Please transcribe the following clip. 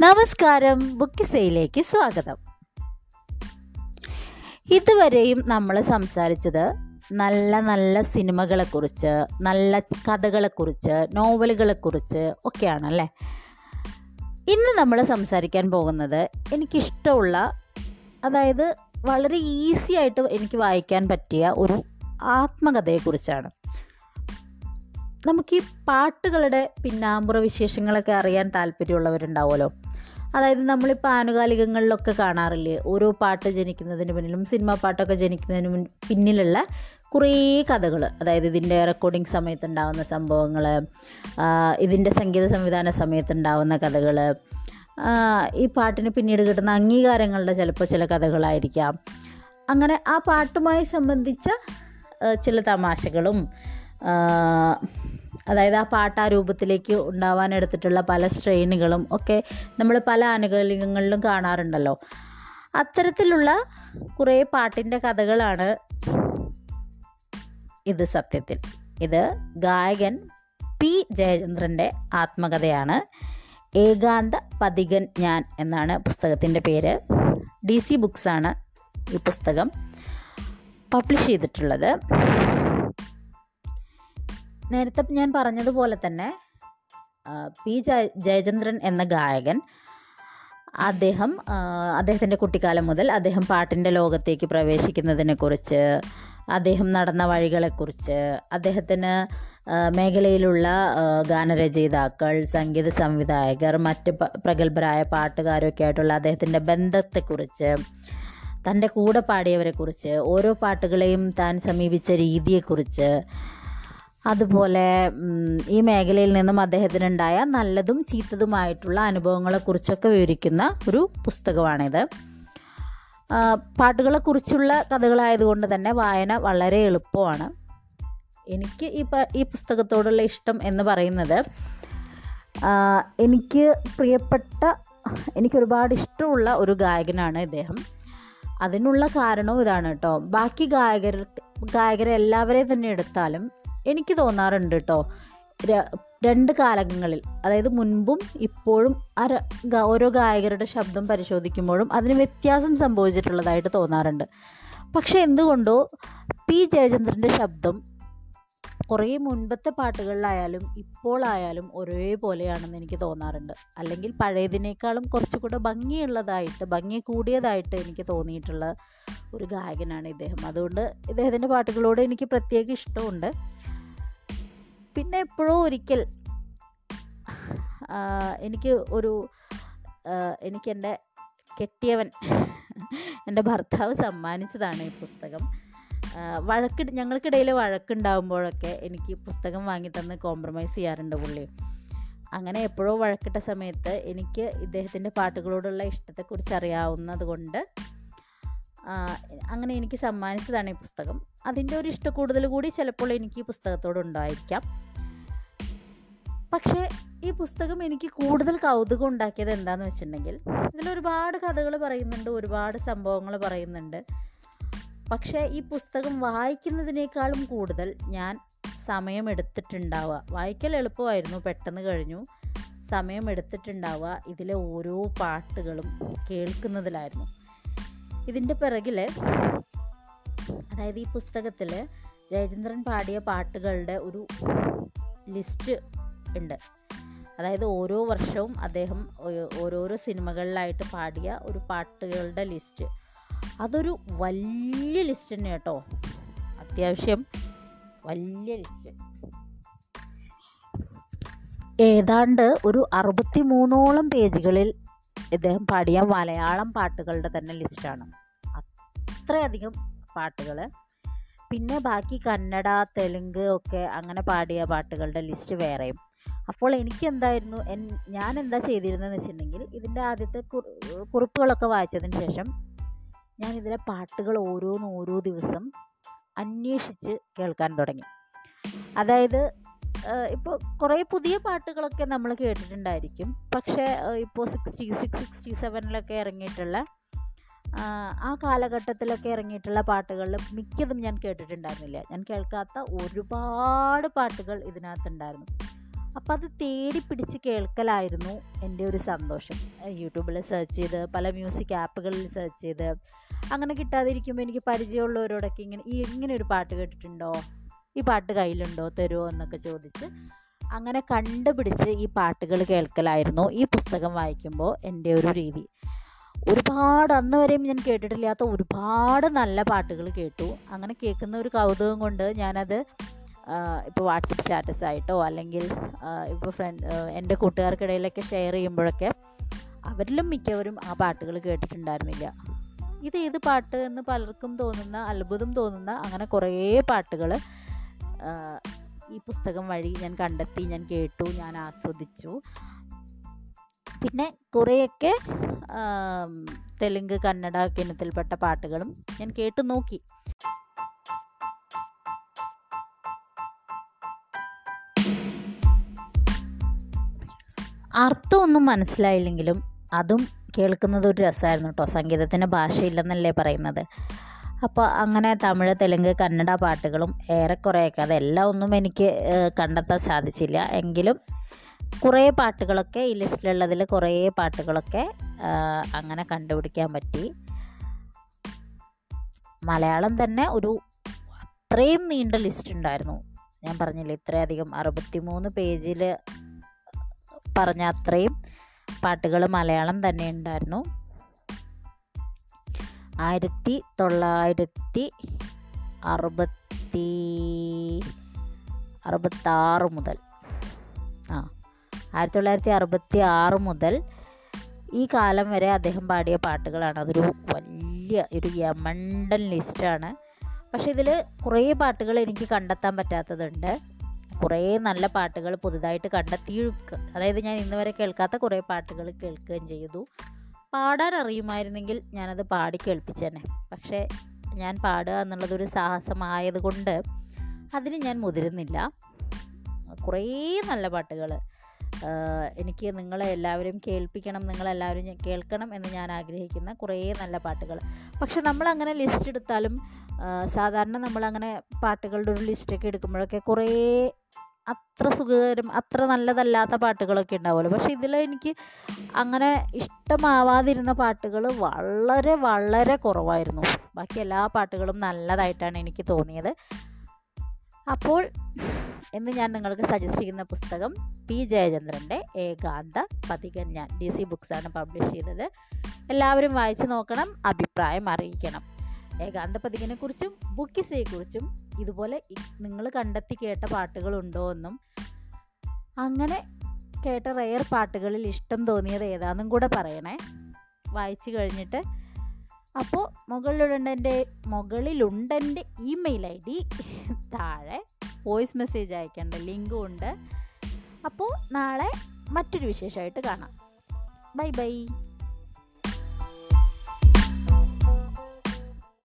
നമസ്കാരം ബുക്കിസയിലേക്ക് സ്വാഗതം. ഇതുവരെയും നമ്മൾ സംസാരിച്ചത് നല്ല നല്ല സിനിമകളെക്കുറിച്ച് നല്ല കഥകളെക്കുറിച്ച് നോവലുകളെക്കുറിച്ച് ഒക്കെയാണല്ലേ? ഇന്ന് നമ്മൾ സംസാരിക്കാൻ പോകുന്നത് എനിക്കിഷ്ടമുള്ള അതായത് വളരെ ഈസി ആയിട്ട് എനിക്ക് വായിക്കാൻ പറ്റിയ ഒരു ആത്മകഥയെക്കുറിച്ചാണ് നമുക്ക് ഈ പാട്ടുകളുടെ പിന്നാമ്പുറ വിശേഷങ്ങളൊക്കെ അറിയാൻ താല്പര്യമുള്ളവരുണ്ടാവുമല്ലോ? അതായത് നമ്മളിപ്പോൾ ആനുകാലികങ്ങളിലൊക്കെ കാണാറില്ലേ? ഓരോ പാട്ട് ജനിക്കുന്നതിന് പിന്നിലും സിനിമാ പാട്ടൊക്കെ ജനിക്കുന്നതിന് പിന്നിലുള്ള കുറേ കഥകൾ അതായത് ഇതിന്റെ റെക്കോർഡിംഗ് സമയത്തുണ്ടാവുന്ന സംഭവങ്ങൾ ഇതിന്റെ സംഗീത സംവിധാന സമയത്തുണ്ടാവുന്ന കഥകൾ ഈ പാട്ടിന് പിന്നീട് കിട്ടുന്ന അംഗീകാരങ്ങളുടെ ചിലപ്പോൾ ചില കഥകളായിരിക്കാം. അങ്ങനെ ആ പാട്ടുമായി സംബന്ധിച്ച ചില തമാശകളും അതായത് ആ പാട്ട് ആ രൂപത്തിലേക്ക് ഉണ്ടാവാൻ എടുത്തിട്ടുള്ള പല സ്ട്രെയിനുകളും ഒക്കെ നമ്മൾ പല ആനുകൂല്യങ്ങളിലും കാണാറുണ്ടല്ലോ. അത്തരത്തിലുള്ള കുറേ പാട്ടിന്റെ കഥകളാണ് ഇത് സത്യത്തിൽ. ഇത് ഗായകൻ പി ജയചന്ദ്രന്റെ ആത്മകഥയാണ്. ഏകാന്ത പതികൻ ഞാൻ എന്നാണ് പുസ്തകത്തിന്റെ പേര്. ഡി സി ബുക്സാണ് ഈ പുസ്തകം പബ്ലിഷ് ചെയ്തിട്ടുള്ളത്. നേരത്തെ ഞാൻ പറഞ്ഞതുപോലെ തന്നെ പി. ജയ- ജയചന്ദ്രൻ എന്ന ഗായകൻ അദ്ദേഹം അദ്ദേഹത്തിന്റെ കുട്ടിക്കാലം മുതൽ അദ്ദേഹം പാട്ടിന്റെ ലോകത്തേക്ക് പ്രവേശിക്കുന്നതിനെക്കുറിച്ച് അദ്ദേഹം നടന്ന വഴികളെക്കുറിച്ച് അദ്ദേഹത്തിന് മേഖലയിലുള്ള ഗാനരചയിതാക്കൾ സംഗീത സംവിധായകർ മറ്റ് പ്രഗത്ഭരായ പാട്ടുകാരൊക്കെ ആയിട്ടുള്ള അദ്ദേഹത്തിന്റെ ബന്ധത്തെക്കുറിച്ച് തന്റെ കൂടെ പാടിയവരെക്കുറിച്ച് ഓരോ പാട്ടുകളെയും താൻ സമീപിച്ച രീതിയെക്കുറിച്ച് അതുപോലെ ഈ മേഖലയിൽ നിന്നും അദ്ദേഹത്തിനുണ്ടായ നല്ലതും ചീത്തതുമായിട്ടുള്ള അനുഭവങ്ങളെക്കുറിച്ചൊക്കെ വിവരിക്കുന്ന ഒരു പുസ്തകമാണിത്. പാട്ടുകളെക്കുറിച്ചുള്ള കഥകളായതുകൊണ്ട് തന്നെ വായന വളരെ എളുപ്പമാണ്. എനിക്ക് ഈ ഈ പുസ്തകത്തോടുള്ള ഇഷ്ടം എന്ന് പറയുന്നത് എനിക്ക് പ്രിയപ്പെട്ട എനിക്ക് ഒരുപാട് ഇഷ്ടമുള്ള ഒരു ഗായകനാണ് ഇദ്ദേഹം. അതിനുള്ള കാരണവും ഇതാണ് കേട്ടോ. ബാക്കി ഗായകർ ഗായകരെ എല്ലാവരെയും തന്നെ എടുത്താലും എനിക്ക് തോന്നാറുണ്ട് കേട്ടോ രണ്ട് കാലങ്ങളിൽ അതായത് മുൻപും ഇപ്പോഴും ഓരോ ഗായകരുടെ ശബ്ദം പരിശോധിക്കുമ്പോഴും അതിന് വ്യത്യാസം സംഭവിച്ചിട്ടുള്ളതായിട്ട് തോന്നാറുണ്ട്. പക്ഷെ എന്തുകൊണ്ടോ പി ജയചന്ദ്രന്റെ ശബ്ദം കുറേ മുൻപത്തെ പാട്ടുകളിലായാലും ഇപ്പോഴായാലും ഒരേപോലെയാണെന്ന് എനിക്ക് തോന്നാറുണ്ട്. അല്ലെങ്കിൽ പഴയതിനേക്കാളും കുറച്ചുകൂടെ ഭംഗിയുള്ളതായിട്ട് ഭംഗി കൂടിയതായിട്ട് എനിക്ക് തോന്നിയിട്ടുള്ള ഒരു ഗായകനാണ് ഇദ്ദേഹം. അതുകൊണ്ട് ഇദ്ദേഹത്തിന്റെ പാട്ടുകളോട് എനിക്ക് പ്രത്യേക ഇഷ്ടമുണ്ട്. പിന്നെ എപ്പോഴോ ഒരിക്കൽ എനിക്ക് ഒരു എനിക്കെന്റെ കെട്ടിയവൻ എന്റെ ഭർത്താവ് സമ്മാനിച്ചതാണ് ഈ പുസ്തകം. വഴക്ക് ഞങ്ങൾക്കിടയിൽ വഴക്കുണ്ടാകുമ്പോഴൊക്കെ എനിക്ക് പുസ്തകം വാങ്ങി തന്ന് കോംപ്രമൈസ് ചെയ്യാറുണ്ട് പുള്ളി. അങ്ങനെ എപ്പോഴോ വഴക്കിട്ട സമയത്ത് എനിക്ക് ഇദ്ദേഹത്തിന്റെ പാട്ടുകളോടുള്ള ഇഷ്ടത്തെക്കുറിച്ച് അറിയാവുന്നത് കൊണ്ട് അങ്ങനെ എനിക്ക് സമ്മാനിച്ചതാണ് ഈ പുസ്തകം. അതിന്റെ ഒരു ഇഷ്ടക്കൂടുതൽ കൂടി ചിലപ്പോൾ എനിക്ക് ഈ പുസ്തകത്തോടുണ്ടായിരിക്കാം പക്ഷേ ഈ പുസ്തകം എനിക്ക് കൂടുതൽ കൗതുകം ഉണ്ടാക്കിയത് എന്താന്ന് വെച്ചിട്ടുണ്ടെങ്കിൽ ഇതിൽ ഒരുപാട് കഥകൾ പറയുന്നുണ്ട് ഒരുപാട് സംഭവങ്ങൾ പറയുന്നുണ്ട്. പക്ഷേ ഈ പുസ്തകം വായിക്കുന്നതിനേക്കാളും കൂടുതൽ ഞാൻ സമയമെടുത്തിട്ടുണ്ടാവുക വായിക്കൽ എളുപ്പമായിരുന്നു പെട്ടെന്ന് കഴിഞ്ഞു. സമയമെടുത്തിട്ടുണ്ടാവുക ഇതിലെ ഓരോ പാട്ടുകളും കേൾക്കുന്നതിലായിരുന്നു. ഇതിന്റെ പിറകിൽ അതായത് ഈ പുസ്തകത്തിൽ ജയചന്ദ്രൻ പാടിയ പാട്ടുകളുടെ ഒരു ലിസ്റ്റ് ഉണ്ട്. അതായത് ഓരോ വർഷവും അദ്ദേഹം ഓരോരോ സിനിമകളിലായിട്ട് പാടിയ ഒരു പാട്ടുകളുടെ ലിസ്റ്റ്. അതൊരു വലിയ ലിസ്റ്റ് തന്നെ കേട്ടോ. അത്യാവശ്യം വലിയ ലിസ്റ്റ്. ഏതാണ്ട് ഒരു അറുപത്തി മൂന്നോളം പേജുകളിൽ ഇദ്ദേഹം പാടിയ മലയാളം പാട്ടുകളുടെ തന്നെ ലിസ്റ്റാണ്. അത്രയധികം പാട്ടുകൾ പിന്നെ ബാക്കി കന്നഡ തെലുങ്ക് ഒക്കെ അങ്ങനെ പാടിയ പാട്ടുകളുടെ ലിസ്റ്റ് വേറെയും. അപ്പോൾ എനിക്ക് എന്തായിരുന്നു ഞാൻ എന്താ ചെയ്തിരുന്നതെന്ന് വെച്ചിട്ടുണ്ടെങ്കിൽ ഇതിന്റെ ആദ്യത്തെ കുറി കുറിപ്പുകളൊക്കെ വായിച്ചതിന് ശേഷം ഞാൻ ഇതിലെ പാട്ടുകൾ ഓരോന്ന് ഓരോ ദിവസം അന്വേഷിച്ച് കേൾക്കാൻ തുടങ്ങി. അതായത് ഇപ്പോൾ കുറേ പുതിയ പാട്ടുകളൊക്കെ നമ്മൾ കേട്ടിട്ടുണ്ടായിരിക്കും. പക്ഷേ ഇപ്പോൾ സിക്സ്റ്റി സിക്സ് സിക്സ്റ്റി സെവനിലൊക്കെ ഇറങ്ങിയിട്ടുള്ള ആ കാലഘട്ടത്തിലൊക്കെ ഇറങ്ങിയിട്ടുള്ള പാട്ടുകളിൽ മിക്കതും ഞാൻ കേട്ടിട്ടുണ്ടായിരുന്നില്ല. ഞാൻ കേൾക്കാത്ത ഒരുപാട് പാട്ടുകൾ ഇതിനകത്തുണ്ടായിരുന്നു. അപ്പം അത് തേടി പിടിച്ച് കേൾക്കലായിരുന്നു എന്റെ ഒരു സന്തോഷം. യൂട്യൂബിൽ സെർച്ച് ചെയ്ത് പല മ്യൂസിക് ആപ്പുകളിൽ സെർച്ച് ചെയ്ത് അങ്ങനെ കിട്ടാതിരിക്കുമ്പോൾ എനിക്ക് പരിചയമുള്ളവരോടൊക്കെ ഇങ്ങനെ ഈ ഇങ്ങനെ ഒരു പാട്ട് കേട്ടിട്ടുണ്ടോ? ഈ പാട്ട് കയ്യിലുണ്ടോ? തരുമോ എന്നൊക്കെ ചോദിച്ച് അങ്ങനെ കണ്ടുപിടിച്ച് ഈ പാട്ടുകൾ കേൾക്കലായിരുന്നു. ഈ പുസ്തകം വായിക്കുമ്പോൾ എന്റെ ഒരു രീതി. ഒരുപാട് അന്ന് വരെയും ഞാൻ കേട്ടിട്ടില്ലാത്ത ഒരുപാട് നല്ല പാട്ടുകൾ കേട്ടു. അങ്ങനെ കേൾക്കുന്ന ഒരു കൗതുകം കൊണ്ട് ഞാനത് ഇപ്പോൾ വാട്സപ്പ് സ്റ്റാറ്റസ് ആയിട്ടോ അല്ലെങ്കിൽ ഇപ്പോൾ ഫ്രണ്ട് എന്റെ കൂട്ടുകാർക്കിടയിലൊക്കെ ഷെയർ ചെയ്യുമ്പോഴൊക്കെ അവരിലും മിക്കവരും ആ പാട്ടുകൾ കേട്ടിട്ടുണ്ടായിരുന്നില്ല. ഇത് ഏത് പാട്ട് എന്ന് പലർക്കും തോന്നുന്ന അത്ഭുതം തോന്നുന്ന അങ്ങനെ കുറേ പാട്ടുകൾ ഈ പുസ്തകം വഴി ഞാൻ കണ്ടെത്തി ഞാൻ കേട്ടു ഞാൻ ആസ്വദിച്ചു. പിന്നെ കുറേയൊക്കെ തെലുങ്ക് കന്നഡ കിണത്തിൽപ്പെട്ട പാട്ടുകളും ഞാൻ കേട്ടു നോക്കി. അർത്ഥമൊന്നും മനസ്സിലായില്ലെങ്കിലും അതും കേൾക്കുന്നത് ഒരു രസമായിരുന്നു കേട്ടോ സംഗീതത്തിന് ഭാഷയില്ലെന്നല്ലേ പറയുന്നത്. അപ്പോൾ അങ്ങനെ തമിഴ് തെലുങ്ക് കന്നഡ പാട്ടുകളും ഏറെക്കുറെയൊക്കെ അതെല്ലാം ഒന്നും എനിക്ക് കണ്ടെത്താൻ സാധിച്ചില്ല. എങ്കിലും കുറേ പാട്ടുകളൊക്കെ ഈ ലിസ്റ്റിലുള്ളതിൽ കുറേ പാട്ടുകളൊക്കെ അങ്ങനെ കണ്ടുപിടിക്കാൻ പറ്റി. മലയാളം തന്നെ ഒരു അത്രയും നീണ്ട ലിസ്റ്റ് ഉണ്ടായിരുന്നു. ഞാൻ പറഞ്ഞില്ലേ ഇത്രയധികം അറുപത്തിമൂന്ന് പേജിൽ പറഞ്ഞ അത്രയും പാട്ടുകൾ മലയാളം തന്നെ ഉണ്ടായിരുന്നു. ആയിരത്തി തൊള്ളായിരത്തി അറുപത്തി അറുപത്താറ് മുതൽ. ആ ആയിരത്തി തൊള്ളായിരത്തി അറുപത്തി ആറ് മുതൽ ഈ കാലം വരെ അദ്ദേഹം പാടിയ പാട്ടുകളാണ്. അതൊരു വലിയ ഒരു യമണ്ടൻ ലിസ്റ്റാണ്. പക്ഷേ ഇതിൽ കുറേ പാട്ടുകൾ എനിക്ക് കണ്ടെത്താൻ പറ്റാത്തതുണ്ട്. കുറേ നല്ല പാട്ടുകൾ പുതുതായിട്ട് കണ്ടെത്തി അതായത് ഞാൻ ഇന്ന് വരെ കേൾക്കാത്ത കുറേ പാട്ടുകൾ കേൾക്കുകയും ചെയ്തു. പാടാൻ അറിയുമായിരുന്നെങ്കിൽ ഞാനത് പാടി കേൾപ്പിച്ചേനെ. പക്ഷേ ഞാൻ പാടുക എന്നുള്ളതൊരു സാഹസമായതുകൊണ്ട് അതിന് ഞാൻ മുതിരുന്നില്ല. കുറേ നല്ല പാട്ടുകൾ എനിക്ക് നിങ്ങളെ എല്ലാവരും കേൾപ്പിക്കണം നിങ്ങളെല്ലാവരും കേൾക്കണം എന്ന് ഞാൻ ആഗ്രഹിക്കുന്ന കുറേ നല്ല പാട്ടുകൾ. പക്ഷെ നമ്മളങ്ങനെ ലിസ്റ്റ് എടുത്താലും സാധാരണ നമ്മളങ്ങനെ പാട്ടുകളുടെ ഒരു ലിസ്റ്റൊക്കെ എടുക്കുമ്പോഴൊക്കെ കുറേ അത്ര സുഖകരം അത്ര നല്ലതല്ലാത്ത പാട്ടുകളൊക്കെ ഉണ്ടാവുമല്ലോ. പക്ഷെ ഇതിൽ എനിക്ക് അങ്ങനെ ഇഷ്ടമാവാതിരുന്ന പാട്ടുകൾ വളരെ വളരെ കുറവായിരുന്നു. ബാക്കി എല്ലാ പാട്ടുകളും നല്ലതായിട്ടാണ് എനിക്ക് തോന്നിയത്. അപ്പോൾ എന്ന് ഞാൻ നിങ്ങൾക്ക് സജസ്റ്റ് ചെയ്യുന്ന പുസ്തകം പി. ജയചന്ദ്രന്റെ ഏകാന്ത പതികൻ ഞാൻ ഡി സി ബുക്സാണ് പബ്ലിഷ് ചെയ്തത്. എല്ലാവരും വായിച്ചു നോക്കണം അഭിപ്രായം അറിയിക്കണം. ഏകാന്ത ബുക്കിസയെ കുറിച്ചും ഇതുപോലെ നിങ്ങൾ കണ്ടെത്തി കേട്ട പാട്ടുകളുണ്ടോ എന്നും അങ്ങനെ കേട്ട റെയർ പാട്ടുകളിൽ ഇഷ്ടം തോന്നിയത് ഏതാണെന്നും കൂടെ പറയണേ. വായിച്ചു കഴിഞ്ഞിട്ട്. അപ്പോൾ മുകളിലുണ്ടെന്റെ മുകളിലുണ്ടെന്റെ ഇമെയിൽ ഐ ഡി താഴെ വോയിസ് മെസ്സേജ് അയക്കേണ്ട ലിങ്കും ഉണ്ട്. അപ്പോൾ നാളെ മറ്റൊരു വിശേഷമായിട്ട് കാണാം. Bye bye.